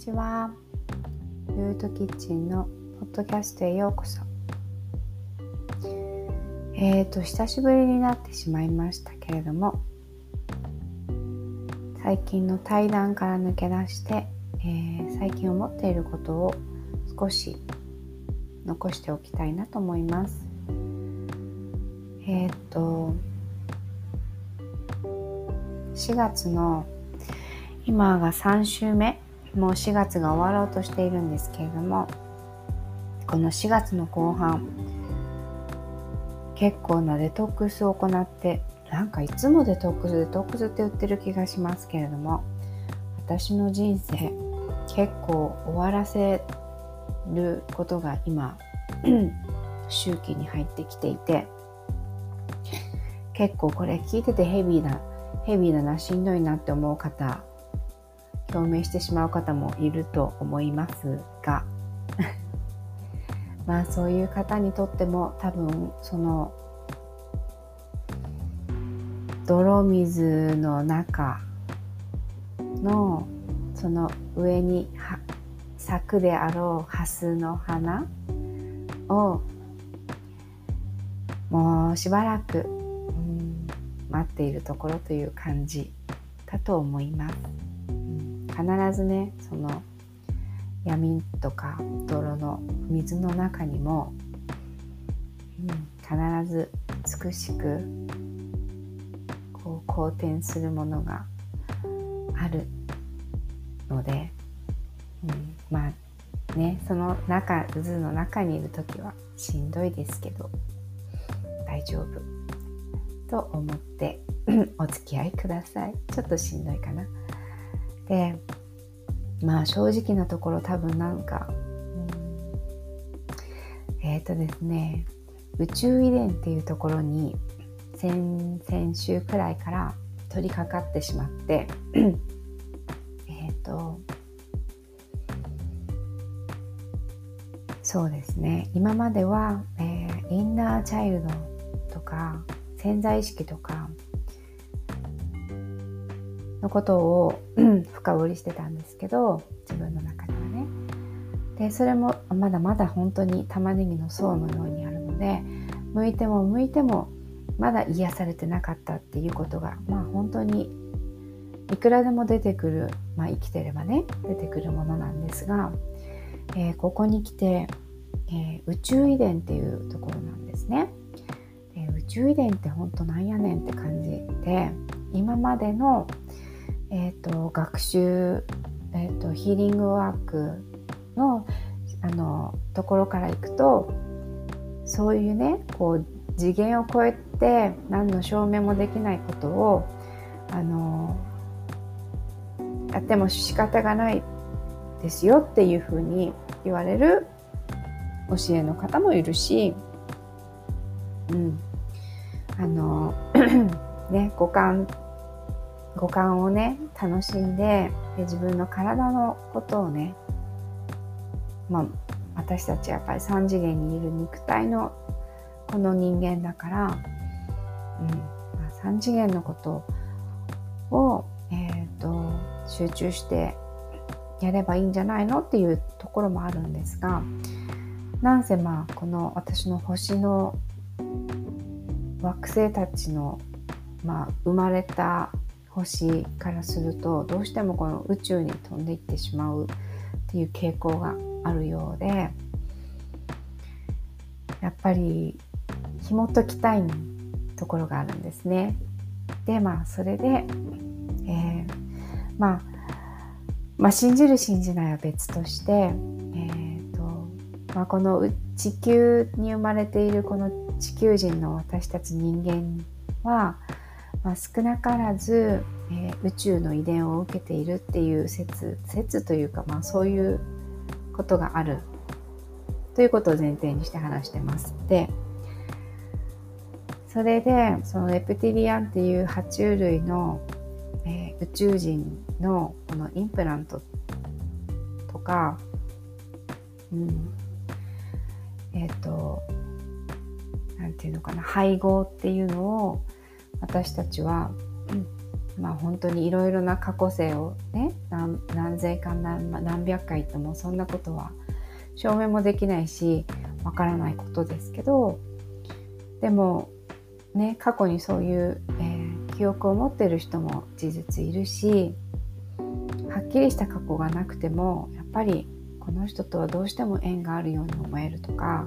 ちは。ルートキッチンのポッドキャストへようこそ。えーと、久しぶりになってしまいましたけれども、最近の対談から抜け出して、えー、最近思っていることを少し残しておきたいなと思います。えっ、ー、と、4月の今が3週目もう4月が終わろうとしているんですけれどもこの4月の後半結構なデトックスを行ってなんかいつもデトックスデトックスって言ってる気がしますけれども私の人生結構終わらせることが今 周期に入ってきていて結構これ聞いててヘビーなヘビーだなしんどいなって思う方共鳴してしまう方もいると思いますが まあそういう方にとっても多分その泥水の中のその上に咲くであろうハスの花をもうしばらく待っているところという感じかと思います。必ずねその闇とか泥の水の中にも、うん、必ず美しくこう好転するものがあるので、うん、まあねその中渦の中にいる時はしんどいですけど大丈夫と思ってお付き合いください。ちょっとしんどいかな。でまあ正直なところ多分なんか、うん、えっ、ー、とですね宇宙遺伝っていうところに先々週くらいから取り掛かってしまって えっとそうですね。今までは、えー、インナーチャイルドとか潜在意識とかのことを深掘りしてたんですけど自分の中ではねでそれもまだまだ本当に玉ねぎの層のようにあるので向いても向いてもまだ癒されてなかったっていうことがまあ本当にいくらでも出てくる、まあ、生きてればね出てくるものなんですが、えー、ここに来て、えー、宇宙遺伝っていうところなんですね。宇宙遺伝って本当なんやねんって感じで今までの、えーと、学習、えーと、ヒーリングワークのあのところからいくとそういうねこう次元を超えて何の証明もできないことをあのやっても仕方がないですよっていうふうに言われる教えの方もいるし、うん、あの ね五感五感をね楽しんでで自分の体のことをねまあ私たちやっぱり3次元にいる肉体のこの人間だから、うんまあ、3次元のことを、えーと集中してやればいいんじゃないのっていうところもあるんですがなんせまあこの私の星の惑星たちの、まあ、生まれた星からするとどうしてもこの宇宙に飛んでいってしまうっていう傾向があるようでやっぱり紐解きたいところがあるんですね。でまあそれで、えー、まあまあ、信じる信じないは別として、えーとまあ、この地球に生まれているこの地球人の私たち人間は、まあ、少なからず、えー、宇宙の遺伝を受けているっていう説説というか、まあ、そういうことがあるということを前提にして話してます。でそれでそのレプティリアンっていう爬虫類の、えー、宇宙人のこのインプラントとか、うん、えっ、ー、と何て言うのかな配合っていうのを私たちは、うん、まあ本当にいろいろな過去性をね何何千回何何百回ともそんなことは証明もできないしわからないことですけどでもね過去にそういう、えー、記憶を持ってる人も事実いるしはっきりした過去がなくてもやっぱりこの人とはどうしても縁があるように思えるとか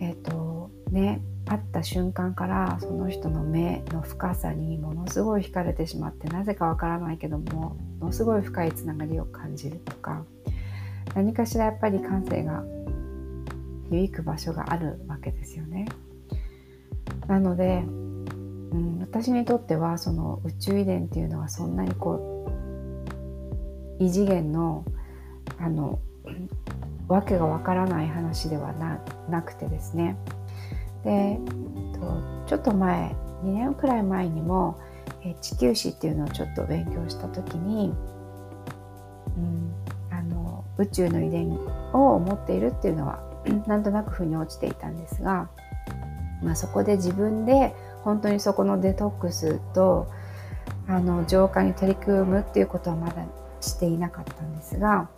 えっ、ー、とね会った瞬間からその人の目の深さにものすごい惹かれてしまってなぜかわからないけどもものすごい深いつながりを感じるとか何かしらやっぱり感性が響く場所があるわけですよね。なので、うん、私にとってはその宇宙遺伝っていうのはそんなにこう異次元のあのわけがわからない話ではなくてですねでちょっと前2年くらい前にも地球史っていうのをちょっと勉強した時に、うん、あの宇宙の遺伝を持っているっていうのは なんとなく腑に落ちていたんですが、まあ、そこで自分で本当にそこのデトックスとあの浄化に取り組むっていうことはまだしていなかったんですが、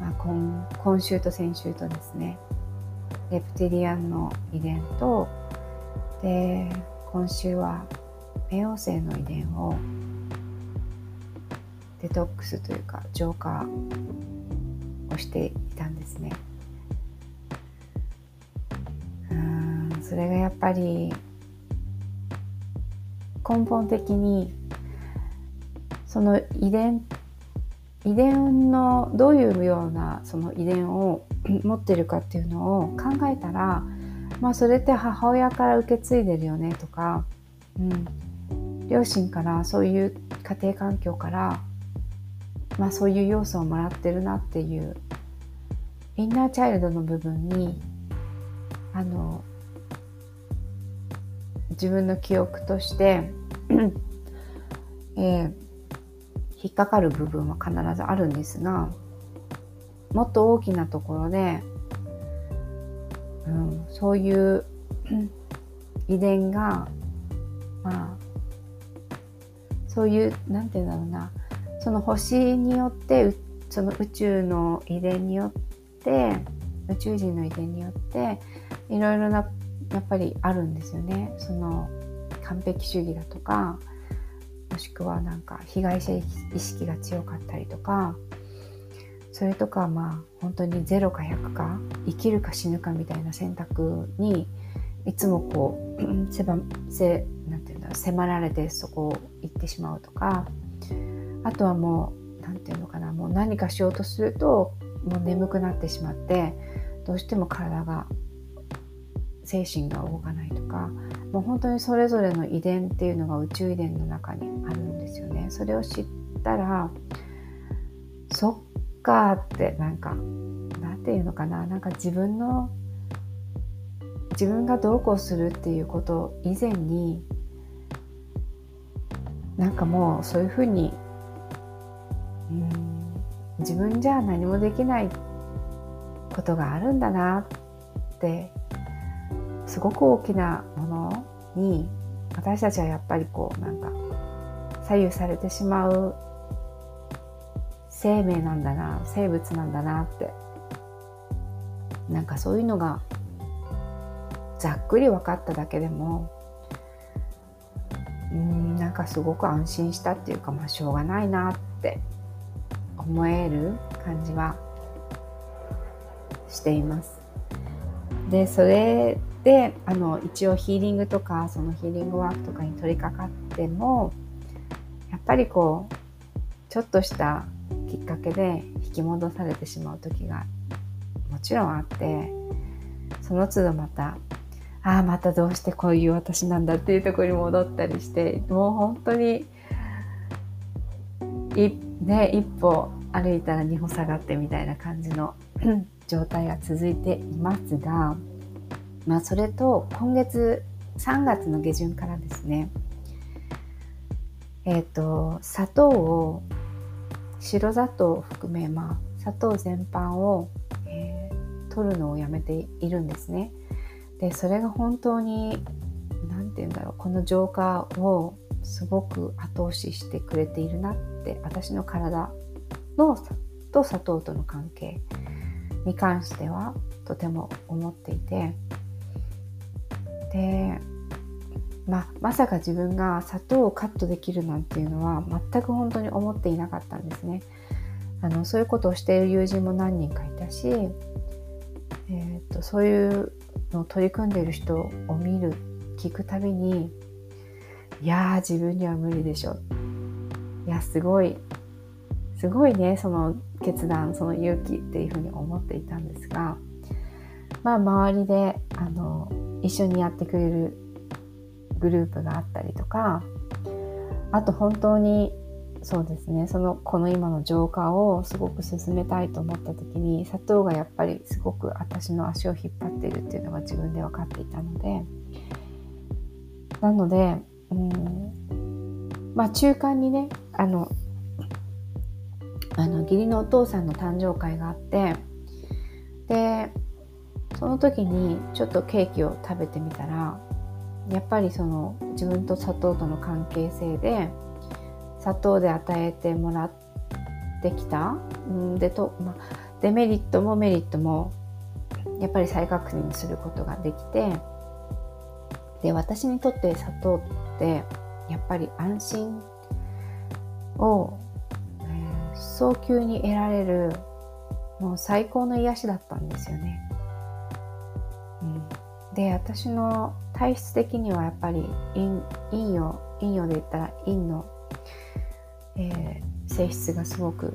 まあ今、今週と先週とですねレプティリアンの遺伝とで今週は冥王星の遺伝をデトックスというか浄化をしていたんですね。うんそれがやっぱり根本的にその遺伝遺伝のどういうようなその遺伝を持ってるかっていうのを考えたら、まあ、それって母親から受け継いでるよねとか、うん、両親からそういう家庭環境から、まあ、そういう要素をもらってるなっていうインナーチャイルドの部分にあの自分の記憶として、えー、引っかかる部分は必ずあるんですがもっと大きなところで、うん、そういう遺伝がまあそういう何て言うんだろうなその星によってその宇宙の遺伝によって宇宙人の遺伝によっていろいろなやっぱりあるんですよね。その完璧主義だとかもしくはなんか被害者意識が強かったりとかそれとかまあ本当に0か100か生きるか死ぬかみたいな選択にいつもこう 狭せなんていうんだ迫られてそこを行ってしまうとかあとはもう何て言うのかなもう何かしようとするともう眠くなってしまってどうしても体が精神が動かないとかもう本当にそれぞれの遺伝っていうのが宇宙遺伝の中にあるんですよね。それを知ったらかってなんかなんていうのかななんか自分の自分がどうこうするっていうこと以前になんかもうそういうふうにうん自分じゃ何もできないことがあるんだなってすごく大きなものに私たちはやっぱりこうなんか左右されてしまう生命なんだな生物なんだなってなんかそういうのがざっくり分かっただけでもうんなんかすごく安心したっていうかまあしょうがないなって思える感じはしています。でそれであの一応ヒーリングとかそのヒーリングワークとかに取り掛かってもやっぱりこうちょっとしたきっかけで引き戻されてしまう時がもちろんあってその都度またああまたどうしてこういう私なんだっていうところに戻ったりしてもう本当にい、ね、一歩歩いたら二歩下がってみたいな感じの 状態が続いていますが、まあ、それと今月3月の下旬からですねえっ、ー、と砂糖を白砂糖を含め、まあ、砂糖全般を、えー、取るのをやめているんですね。でそれが本当に何て言うんだろうこの浄化をすごく後押ししてくれているなって私の体のと砂糖との関係に関してはとても思っていてで、まあ、まさか自分が砂糖をカットできるなんていうのは全く本当に思っていなかったんですね。あのそういうことをしている友人も何人かいたし、えーと、そういうのを取り組んでいる人を見る聞くたびにいや自分には無理でしょいやすごいすごいねその決断その勇気っていうふうに思っていたんですがまあ周りであの一緒にやってくれるグループがあったりとかあと本当にそうですねそのこの今の浄化をすごく進めたいと思った時に砂糖がやっぱりすごく私の足を引っ張っているっていうのが自分で分かっていたのでなのでうんまあ中間にねあのあの義理のお父さんの誕生会があってでその時にちょっとケーキを食べてみたらやっぱりその自分と砂糖との関係性で砂糖で与えてもらってきたんでと、ま、デメリットもメリットもやっぱり再確認することができてで私にとって砂糖ってやっぱり安心を早急に得られるもう最高の癒しだったんですよね。で私の体質的にはやっぱり陰陰陽陰陽で言ったら陰の、えー、性質がすごく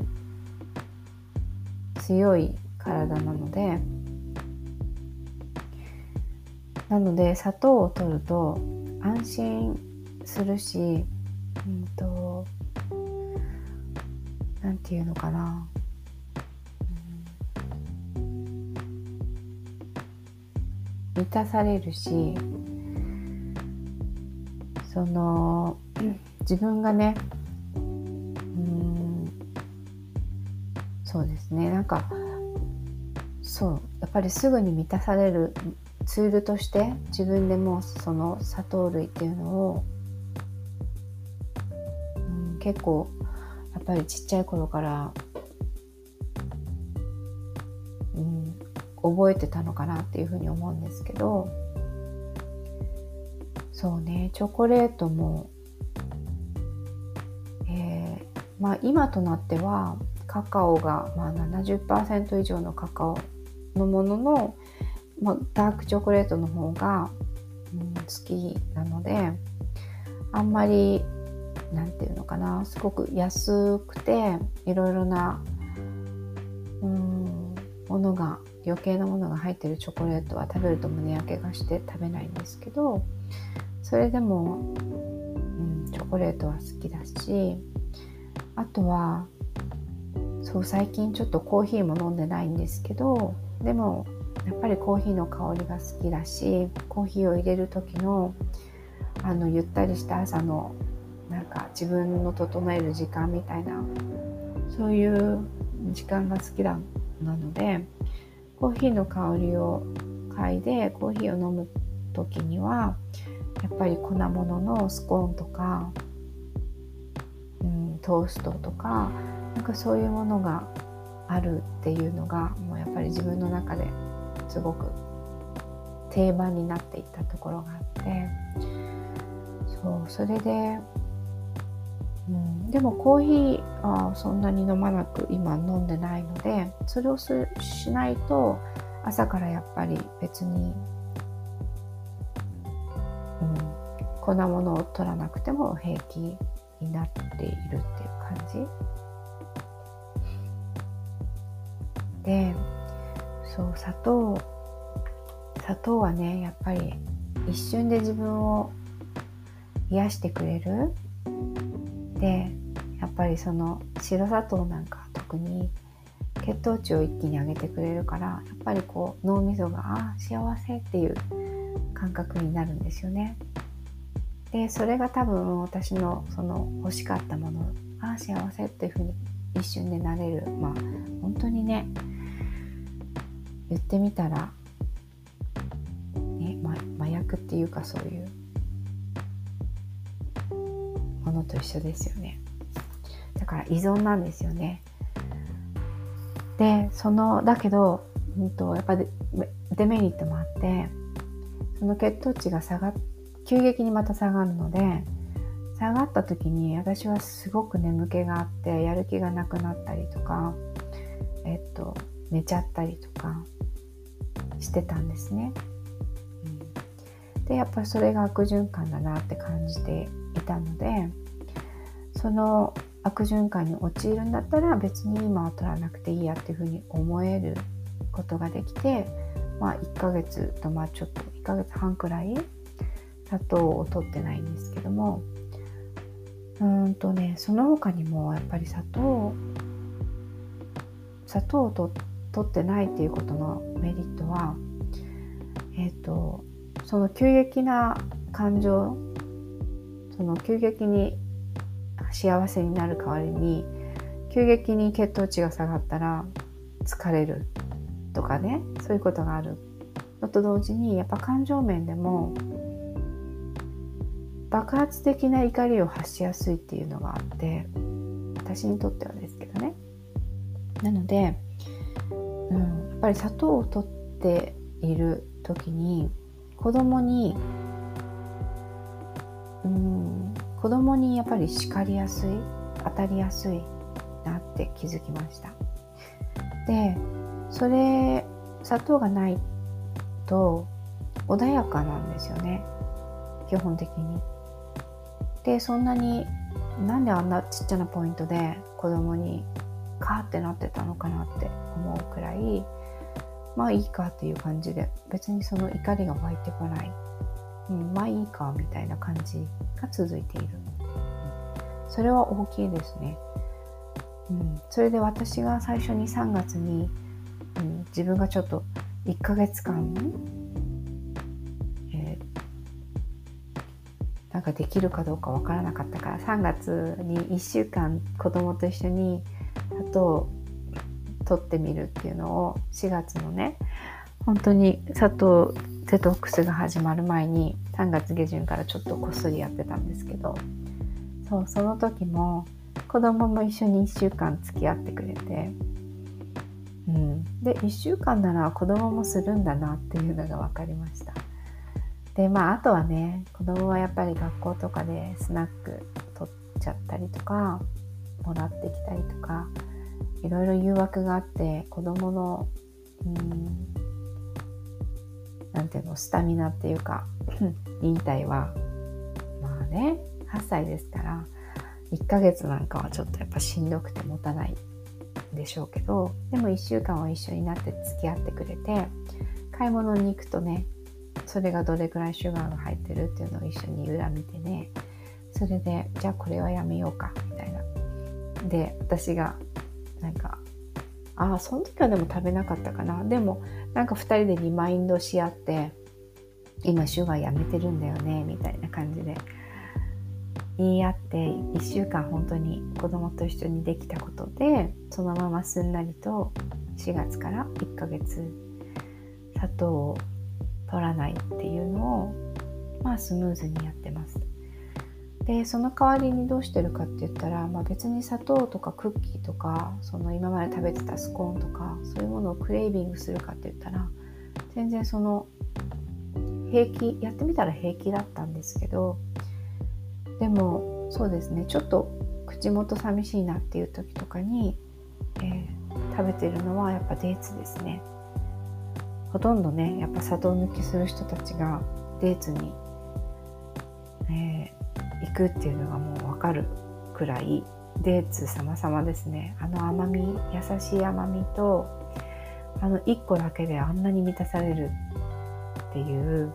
強い体なのでなので砂糖を取ると安心するし、うんとなんていうのかな、満たされるしその自分がねうんそうですね。なんかそうやっぱりすぐに満たされるツールとして自分でもその砂糖類っていうのを、うん、結構やっぱりちっちゃい頃から、覚えてたのかなっていうふうに思うんですけどそうねチョコレートも、えー、まあ今となってはカカオが、まあ70%、以上のカカオのものの、まあ、ダークチョコレートの方が、うん、好きなのであんまり何て言うのかなすごく安くていろいろなうんものが余計なものが入ってるチョコレートは食べると胸焼けがして食べないんですけどそれでも、うん、チョコレートは好きだしあとはそう最近ちょっとコーヒーも飲んでないんですけどでもやっぱりコーヒーの香りが好きだしコーヒーを入れる時のあのゆったりした朝のなんか自分の整える時間みたいなそういう時間が好きだなのでコーヒーの香りを嗅いでコーヒーを飲む時にはやっぱり粉物のスコーンとか、うん、トーストとかなんかそういうものがあるっていうのがもうやっぱり自分の中ですごく定番になっていったところがあってそうそれでうん、でもコーヒーはそんなに飲まなく今飲んでないのでそれをしないと朝からやっぱり別に、うん、粉物を取らなくても平気になっているっていう感じ。でそう砂糖砂糖はねやっぱり一瞬で自分を癒してくれるでやっぱりその白砂糖なんか特に血糖値を一気に上げてくれるからやっぱりこう脳みそがあ幸せっていう感覚になるんですよね。でそれが多分私のその欲しかったものああ幸せっていうふうに一瞬でなれるまあ本当にね言ってみたら、ねま、麻薬っていうかそういうのと一緒ですよね。だから依存なんですよね。でそのだけど、うんと、やっぱデメリットもあってその血糖値が下が急激にまた下がるので下がった時に私はすごく眠気があってやる気がなくなったりとかえっと寝ちゃったりとかしてたんですね。うん、でやっぱりそれが悪循環だなって感じていたのでその悪循環に陥るんだったら別に今は取らなくていいやっていうふうに思えることができて、まあ、1ヶ月とまあちょっと1ヶ月半くらい砂糖を取ってないんですけどもうんとねその他にもやっぱり砂糖砂糖を取ってないっていうことのメリットはえっ、ー、とその急激な感情その急激に幸せになる代わりに急激に血糖値が下がったら疲れるとかねそういうことがある。のと同時にやっぱ感情面でも爆発的な怒りを発しやすいっていうのがあって私にとってはですけどね。なので、うん、やっぱり砂糖を取っている時に子供に子供にやっぱり叱りやすい当たりやすいなって気づきました。でそれ砂糖がないと穏やかなんですよね。基本的に。でそんなになんであんなちっちゃなポイントで子供にカーってなってたのかなって思うくらいまあいいかっていう感じで別にその怒りが湧いてこない、うん、まあいいかみたいな感じが続いている、それは大きいですね、うん、それで私が最初に3月に、うん、自分がちょっと1ヶ月間えなんかできるかどうかわからなかったから3月に1週間子供と一緒に砂糖を取ってみるっていうのを4月のね本当に砂糖デトックスが始まる前に3月下旬からちょっとこっそりやってたんですけどそうその時も子供も一緒に1週間付き合ってくれて、うん、で1週間なら子供もするんだなっていうのが分かりました。でまああとはね子供はやっぱり学校とかでスナック取っちゃったりとかもらってきたりとかいろいろ誘惑があって子供のうんなんていうのスタミナっていうか忍耐はまあね8歳ですから1ヶ月なんかはちょっとやっぱしんどくて持たないでしょうけどでも1週間は一緒になって付き合ってくれて買い物に行くとねそれがどれくらいシュガーが入ってるっていうのを一緒に裏見てねそれでじゃあこれはやめようかみたいな。で私がなんかああその時はでも食べなかったかな。でもなんか2人でリマインドし合って今シュガーやめてるんだよねみたいな感じで言い合って1週間本当に子供と一緒にできたことでそのまますんなりと4月から1ヶ月砂糖を取らないっていうのをまあスムーズにやってます。でその代わりにどうしてるかって言ったら、まあ、別に砂糖とかクッキーとかその今まで食べてたスコーンとかそういうものをクレービングするかって言ったら全然その平気やってみたら平気だったんですけどでもそうですねちょっと口元寂しいなっていう時とかに、えー、食べてるのはやっぱデーツですね。ほとんどねやっぱ砂糖抜きする人たちがデーツに、えー、行くっていうのがもう分かるくらいデーツ様々ですねあの甘み優しい甘みとあの1個だけであんなに満たされるっていう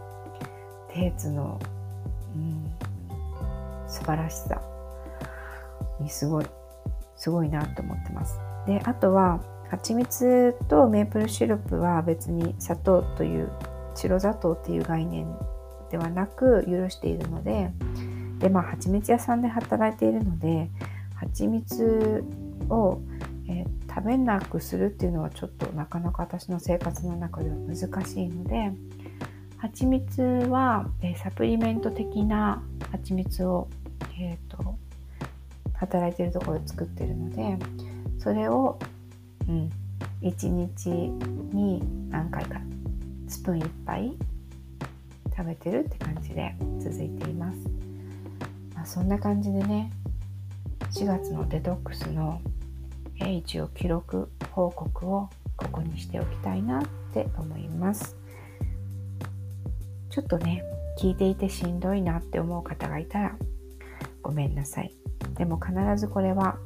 デーツの、うん、素晴らしさにすごいすごいなと思ってます。であとは蜂蜜とメープルシロップは別に砂糖という白砂糖っていう概念ではなく許しているのででまあ蜂蜜屋さんで働いているので蜂蜜を、えー、食べなくするっていうのはちょっとなかなか私の生活の中では難しいので蜂蜜は、え、サプリメント的な蜂蜜を、えーと、働いてるところで作ってるのでそれを、うん、1日に何回かスプーン1杯食べてるって感じで続いています、まあ、そんな感じでね4月のデトックスの一応記録報告をここにしておきたいなって思います。ちょっとね聞いていてしんどいなって思う方がいたらごめんなさい。でも必ずこれは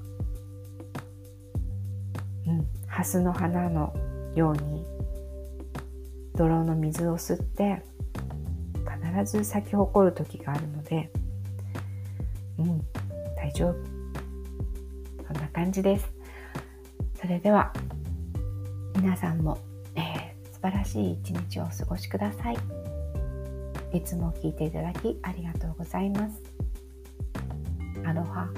うんハスの花のように泥の水を吸って必ず咲き誇る時があるのでうん大丈夫。そんな感じです。それでは皆さんも、えー、素晴らしい一日をお過ごしください。いつも聞いていただきありがとうございます。アロハ。